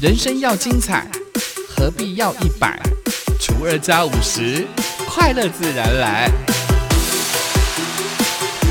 人生要精彩，何必要一百除二加五十，快乐自然来。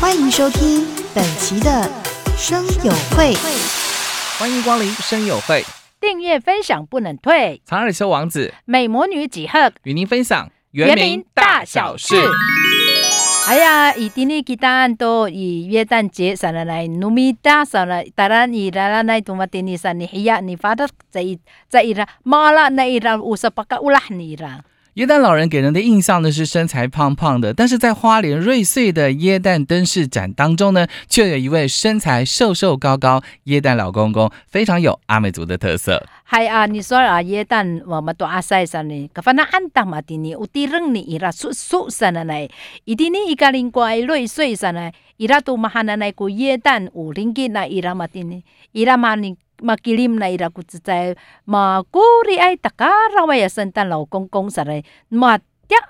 欢迎收听本期的生友会。欢迎光临生友会，订阅分享不能退，长耳修王子美魔女几何与您分享原名大小事。哎呀，以今日 kita ando i 约旦节上来来努米达上来，当然以来来来 tuma tini san ni hiya ni fada zai zai ira mala na ira usa paka ulah ni ira。耶诞老人给人的印象呢是身材胖胖的，但是在花莲瑞穗的耶诞灯饰展当中呢，却有一位身材瘦瘦高高耶诞老公公，非常有阿美族的特色。系啊，你说啊，耶诞我们都阿塞上呢，可反正安当嘛的呢，有啲人呢伊拉叔叔上来呢，一定呢一个人乖瑞穗上来，伊拉都嘛喊来个耶诞有灵吉那伊拉嘛的呢，伊拉嘛呢。Makilim na ira ko sa makuri ay takarawa ya santan lao kong kong saray mat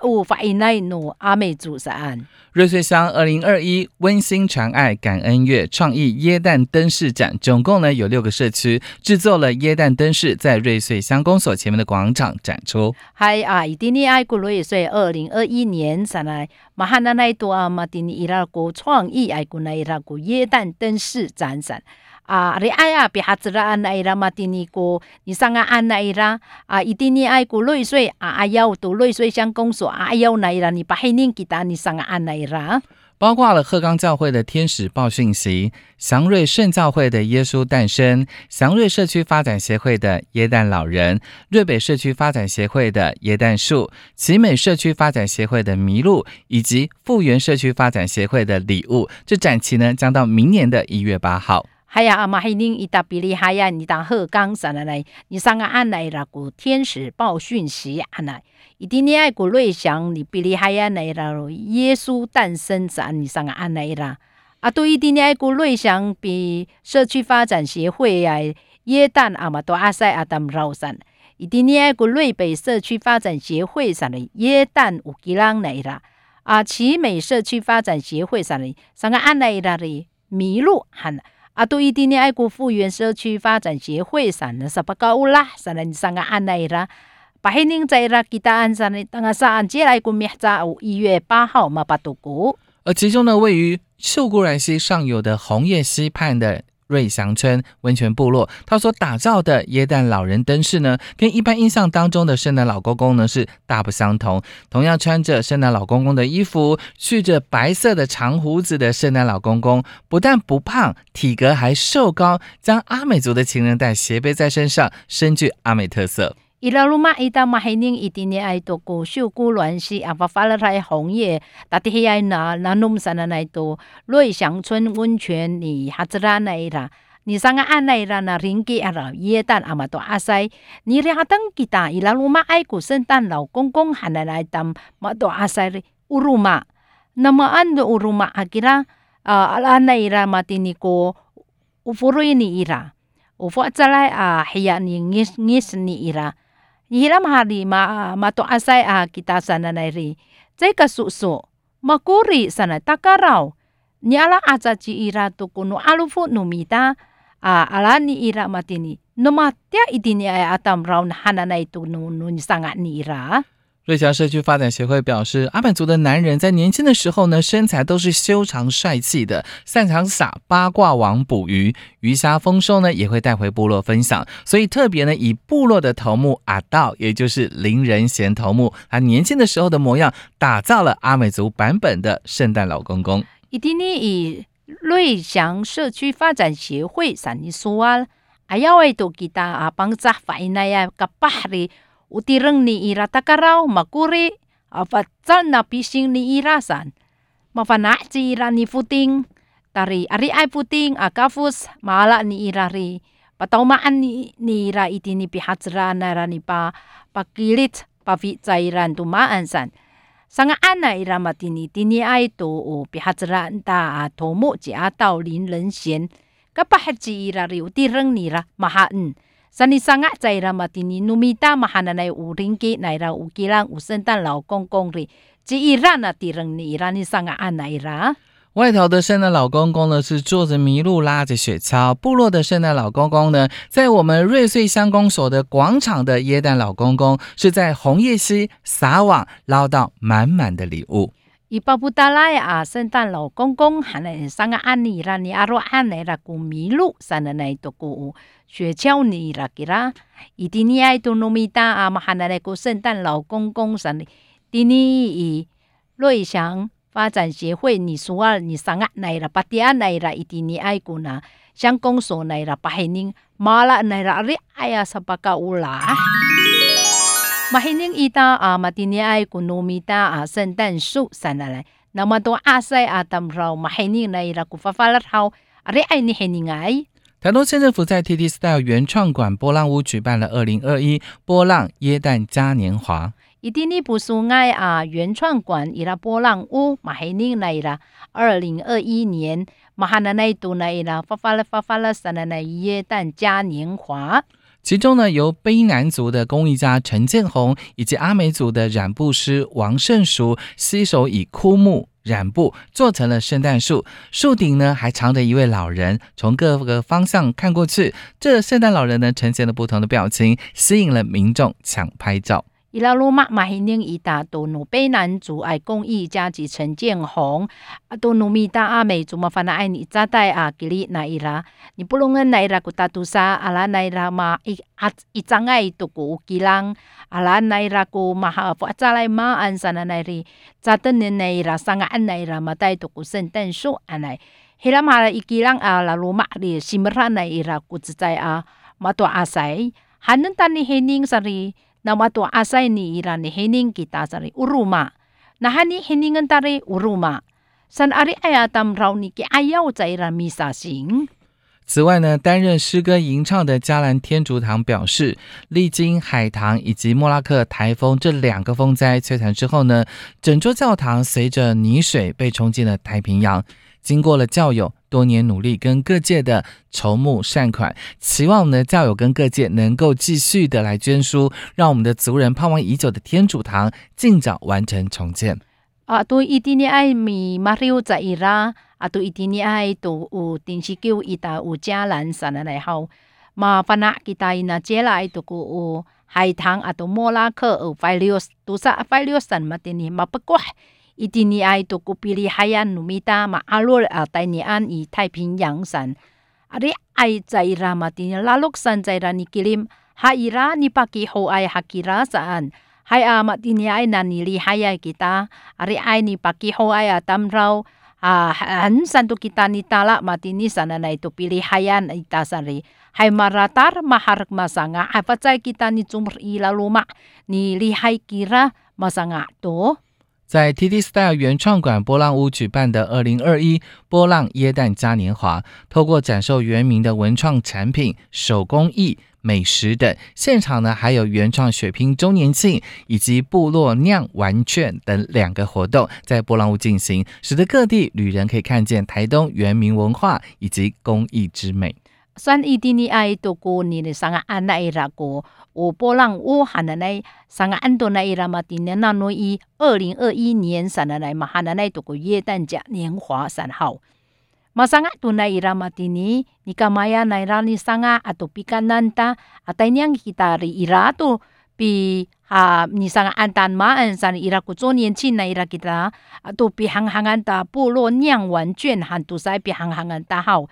五法以内努阿美族山瑞穗乡二零二一温馨传爱感恩月创意耶诞灯饰展，总共呢有六个社区制作了耶诞灯饰，在瑞穗乡公所前面的广场展出。嗨啊，伊蒂尼爱古瑞穗二零二一年上来马汉那奈多阿马蒂尼伊拉古创意爱古奈伊拉古耶诞灯饰展展。啊，你爱啊，别哈子啦，安那伊拉嘛，丁尼过，你上啊安那伊拉啊，一定你爱过瑞穗啊，啊要到瑞穗乡公所啊要那伊拉，你把黑年给他，你上啊安那伊拉。包括了鹤冈教会的天使报讯息、祥瑞圣教会的耶稣诞生、祥瑞社区发展协会的耶诞老人、瑞北社区发展协会的耶诞树、奇美社区发展协会的麋鹿，以及复原社区发展协会的礼物。这展期呢，将到明年的一月八号。系啊，阿妈黑宁伊达比利海呀，你当鹤岗上来来，你上个安来啦个天使报讯息安来，一定你爱个瑞祥，你比利海呀来啦耶稣诞生啥，你上个安来啦，啊，对一定你爱个瑞祥比社区发展协会呀，耶诞阿嘛多阿塞阿当绕山，一定你爱个瑞北社区发展协会上的耶诞有吉朗来啦，啊，奇美社区发展协会上的上个安来啦的麋鹿喊。啊，对伊滴呢，爱国复原社区发展协会上的十八个乌拉，上来上个安内啦，把黑人在啦，吉达安上的当个上接来个明早一月八号嘛，八度过。而其中呢，位于秀姑峦溪上游的红叶溪畔的。瑞祥村温泉部落，他所打造的耶诞老人灯饰呢，跟一般印象当中的圣诞老公公呢是大不相同。同样穿着圣诞老公公的衣服，蓄着白色的长胡子的圣诞老公公，不但不胖，体格还瘦高，将阿美族的情人带斜背在身上，深具阿美特色。伊拉鲁马伊达马黑宁伊丁尼爱多古秀古乱西阿发发了台红叶，大地黑爱那那弄山的那多瑞祥村温泉你哈子拉那伊拉，你上个安那伊拉那林吉阿拉耶诞阿玛多阿塞，你俩等吉达伊拉鲁马爱古圣诞老公公喊来来当玛多阿塞的乌鲁马，那么安的乌鲁马阿吉拉啊阿拉那伊拉马丁尼过乌弗瑞尼伊拉，乌弗再来啊黑呀你尼尼斯尼伊拉。hiram hari ma mato asai a kita sana nari ka susu makuri sana takarau ni ala aza ci ira tu kuno alufu numita a ala ni ira matini no matia idini ay atam raun hanana itu nu nu sangat ni ira 瑞祥社区发展协会表示，阿美族的男人在年轻的时候呢，身材都是修长帅气的，擅长撒八卦网捕鱼，鱼虾丰收呢也会带回部落分享。所以特别呢，以部落的头目阿道，也就是林仁贤头目，他年轻的时候的模样，打造了阿美族版本的圣诞老公公。一定呢，以瑞祥社区发展协会上你说啊，哎呀，为都给他啊帮助发那呀个巴里。Utireng ni ira takaraw makuri afatsal na pising ni irasan. Mafana si ira ni futing tari ari ay puting akafus maala ni ira ri pataumaan ni, ni ira iti ni pihatsra na ni pa pakilit pavi cairan tumaan san. Sanga ana ira matini tini ay to o pihatsra ta tomo ji atao lin ren xian. Kapahit si ira ri utireng ni ra mahaan. 外，在那么，嘛来，来，人、圣诞老公公，这一让，啦。外头的圣诞老公公呢，是坐着麋鹿，拉着雪橇；部落的圣诞老公公呢，在我们瑞穗乡公所的广场的椰蛋老公公，是在红叶溪撒网，捞到满满的礼物。伊巴布达拉啊，圣诞老公公喊来三个安尼啦，你阿罗安来啦，古麋鹿三个来都古雪橇你啦给啦，伊蒂尼爱都糯米达啊嘛喊来来古圣诞老公公三个，蒂尼伊瑞祥。发展协会，你说啊，你上啊来了，八点来了，一定你爱过呢。乡公所来了，八海宁马拉来了，你哎呀，十八个乌啦。马海宁一到啊，马丁尼爱过糯米达啊，圣诞树上来来，那么多阿塞啊，他们说马海宁来了，古发发了好，啊，你爱你海宁爱。台东县政府在 TT Style 原创馆波浪屋举办了二零二一波浪耶诞嘉年华。伊蒂尼布苏爱啊原创馆伊拉波浪屋马黑宁来拉，二零二一年马哈那奈度来啦，发发了发发了三那奈耶诞嘉年华。其中呢，由卑南族的工艺家陈建宏以及阿美族的染布师王胜淑携手以枯木染布做成了圣诞树，树顶呢还藏着一位老人，从各个方向看过去，这圣诞老人呢呈现了不同的表情，吸引了民众抢拍照。伊拉鲁马马希宁伊达多努卑南族爱工艺家及陈建宏，啊多努米达阿美族嘛反那爱你扎代啊吉里那伊拉，你不论恩那伊拉古达杜沙阿拉那伊拉嘛一啊一张爱都古吉朗阿拉那伊拉古嘛哈佛扎来马安山那那里。扎登年那伊拉上安那伊拉嘛带都古圣诞树安来，希拉马伊吉朗啊拉鲁马里西姆拉那伊拉古自在啊嘛多阿塞，还能当你希宁啥哩？na watu asai ni ira ni hiningitasari uruma na hani heningan tari uruma san ari ayatam rau ni ki ayau za ira misa sing 此外呢，担任诗歌吟唱的加兰天主堂表示，历经海棠以及莫拉克台风这两个风灾摧残之后呢，整座教堂随着泥水被冲进了太平洋。经过了教友多年努力跟各界的筹募善款，期望呢教友跟各界能够继续的来捐书，让我们的族人盼望已久的天主堂尽早完成重建。啊，都一定爱米马六在伊拉，啊，都一定爱都有电视叫伊达有加兰山的来好，麻烦啊，其他伊那接来都有海棠啊，都莫拉克有费六都啥费六山嘛，等你嘛不怪。啊带你安以太平洋山，阿里爱在拉嘛蒂尼拉洛山在拉尼吉林，哈伊拉尼巴基后爱哈基拉山，海阿嘛蒂尼爱那尼里海爱 kita，阿里爱尼巴基后爱啊 tamrau 啊很山都 kita ni tala ma tini sana na itu pilih hayan ita sari hai maratar maharak masanga hai pacai kita ni cumur ila luma ni lihai kira masanga to 在 TT Style 原创馆波浪屋举办的二零二一波浪耶诞嘉年华，透过展售原名的文创产品、手工艺、美食等，现场呢还有原创血拼周年庆以及部落酿玩券等两个活动在波浪屋进行，使得各地旅人可以看见台东原民文化以及工艺之美。san idini dini ai to ni ne sanga ana era ko o polang o hana nai sanga ando na era ma ne na no i 2021年 san na nai ma hana nai to ye dan ja nian hua san hao masanga tunai ira mati ni nikamaya nairani sanga atau pikananta atai niang hitari ira tu pi ha ni sanga antan ma an san ira ku zon nian qin na ira kita tu pi hang hangan ta bu lo niang wan juan han tu sai pi hang hangan ta hao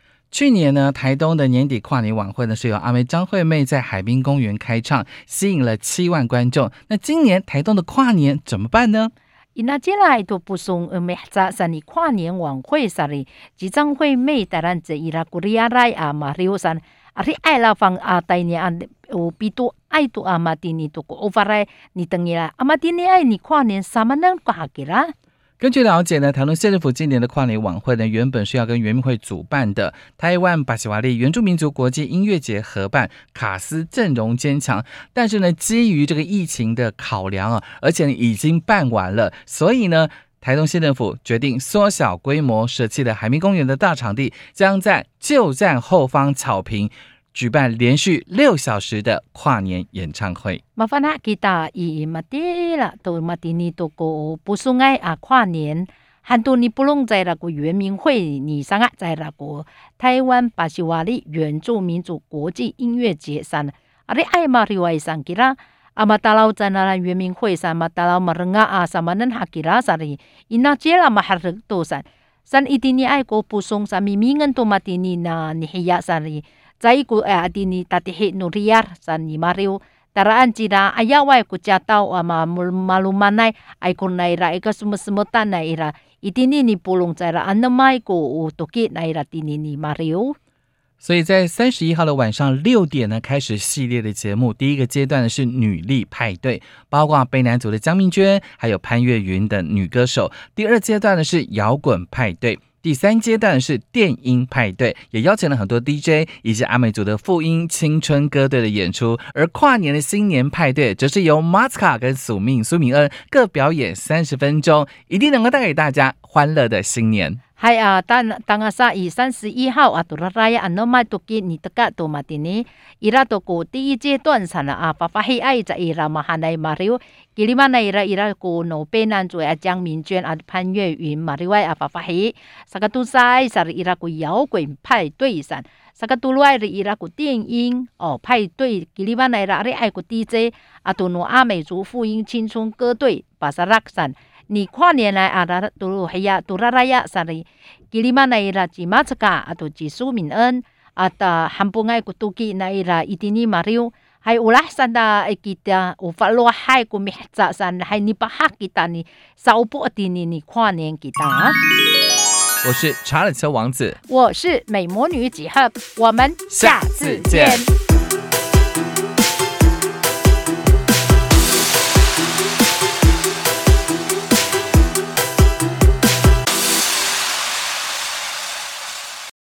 去年呢，台东的年底跨年晚会呢，是由阿妹张惠妹在海滨公园开唱，吸引了七万观众。那今年台东的跨年怎么办呢？伊那接来都不送呃没在山里跨年晚会上里，即张惠妹带人这伊拉古里亚来啊马里奥山，啊你爱拉放啊带你啊有比多爱多阿玛蒂尼多个 over 来，你等伊啦阿玛蒂尼爱你跨年什么能挂给啦？根据了解呢，台东县政府今年的跨年晚会呢，原本是要跟原民会主办的台湾巴西瓦利原住民族国际音乐节合办，卡斯阵容坚强，但是呢，基于这个疫情的考量啊，而且已经办完了，所以呢。台东县政府决定缩小规模，舍弃了海滨公园的大场地，将在旧站后方草坪举办连续六小时的跨年演唱会。麻烦啦，吉他伊马蒂啦，都马蒂尼都个不是爱啊跨年，很多你不弄在那个圆明会，上啊在那个台湾巴西瓦利原住民族国际音乐节上，阿里爱马里外上吉啦。阿玛达佬在那圆明会上，玛达佬马人啊啊，什么恁哈吉拉啥哩？伊那接了嘛哈人多噻，咱一定你爱国不松啥咪咪恩多嘛的你那你黑呀啥哩？在一股哎阿迪尼他的黑努力呀三尼玛利亚三尼玛利亚大拉安吉拉阿亚拉安吉拉哎呀外国驾到阿玛利亚阿拉安吉拉哎呀外国驾到阿玛利阿拉埃古内拉埃个什么什么大奈伊拉伊迪尼尼布隆在拉安诺迈古乌托给奈伊拉迪尼尼马利亚所以在三十一号的晚上六点呢开始系列的节目第一个阶段呢是女力派对包括啊被男足的江明娟还有潘越云等女歌手。第二阶段呢是摇滚派对。第三阶段是电音派对，也邀请了很多 DJ 以及阿美族的复音青春歌队的演出。而跨年的新年派对，则是由马斯卡跟宿命苏明恩各表演三十分钟，一定能够带给大家欢乐的新年。Hai a tan tanga sa i 三十一号啊，杜拉拉呀，安诺麦多吉尼特嘎多马蒂尼，伊拉多古第一阶段上了啊，爸爸黑爱在伊拉马哈内马里奥，吉里马内伊拉伊拉古诺贝南族啊，江明娟啊，潘越云马里外啊，爸爸黑，萨个杜塞萨伊拉古摇滚派对上，萨个杜外的伊拉古电音哦派对，吉里马内伊拉爱古 DJ 啊，杜诺阿美族复音青春歌队巴萨拉上。你跨年来啊，拉杜黑呀，杜拉拉呀，啥哩，吉里玛那伊拉吉马斯卡啊，杜吉苏敏恩啊，达汉布埃古杜吉那伊拉伊蒂尼马里奥，还有拉山达埃吉达，乌法罗海古米扎山，还你巴哈吉达你少不蒂尼尼跨年吉达。我是查尔斯王子，我是美魔女几何，我们下次见。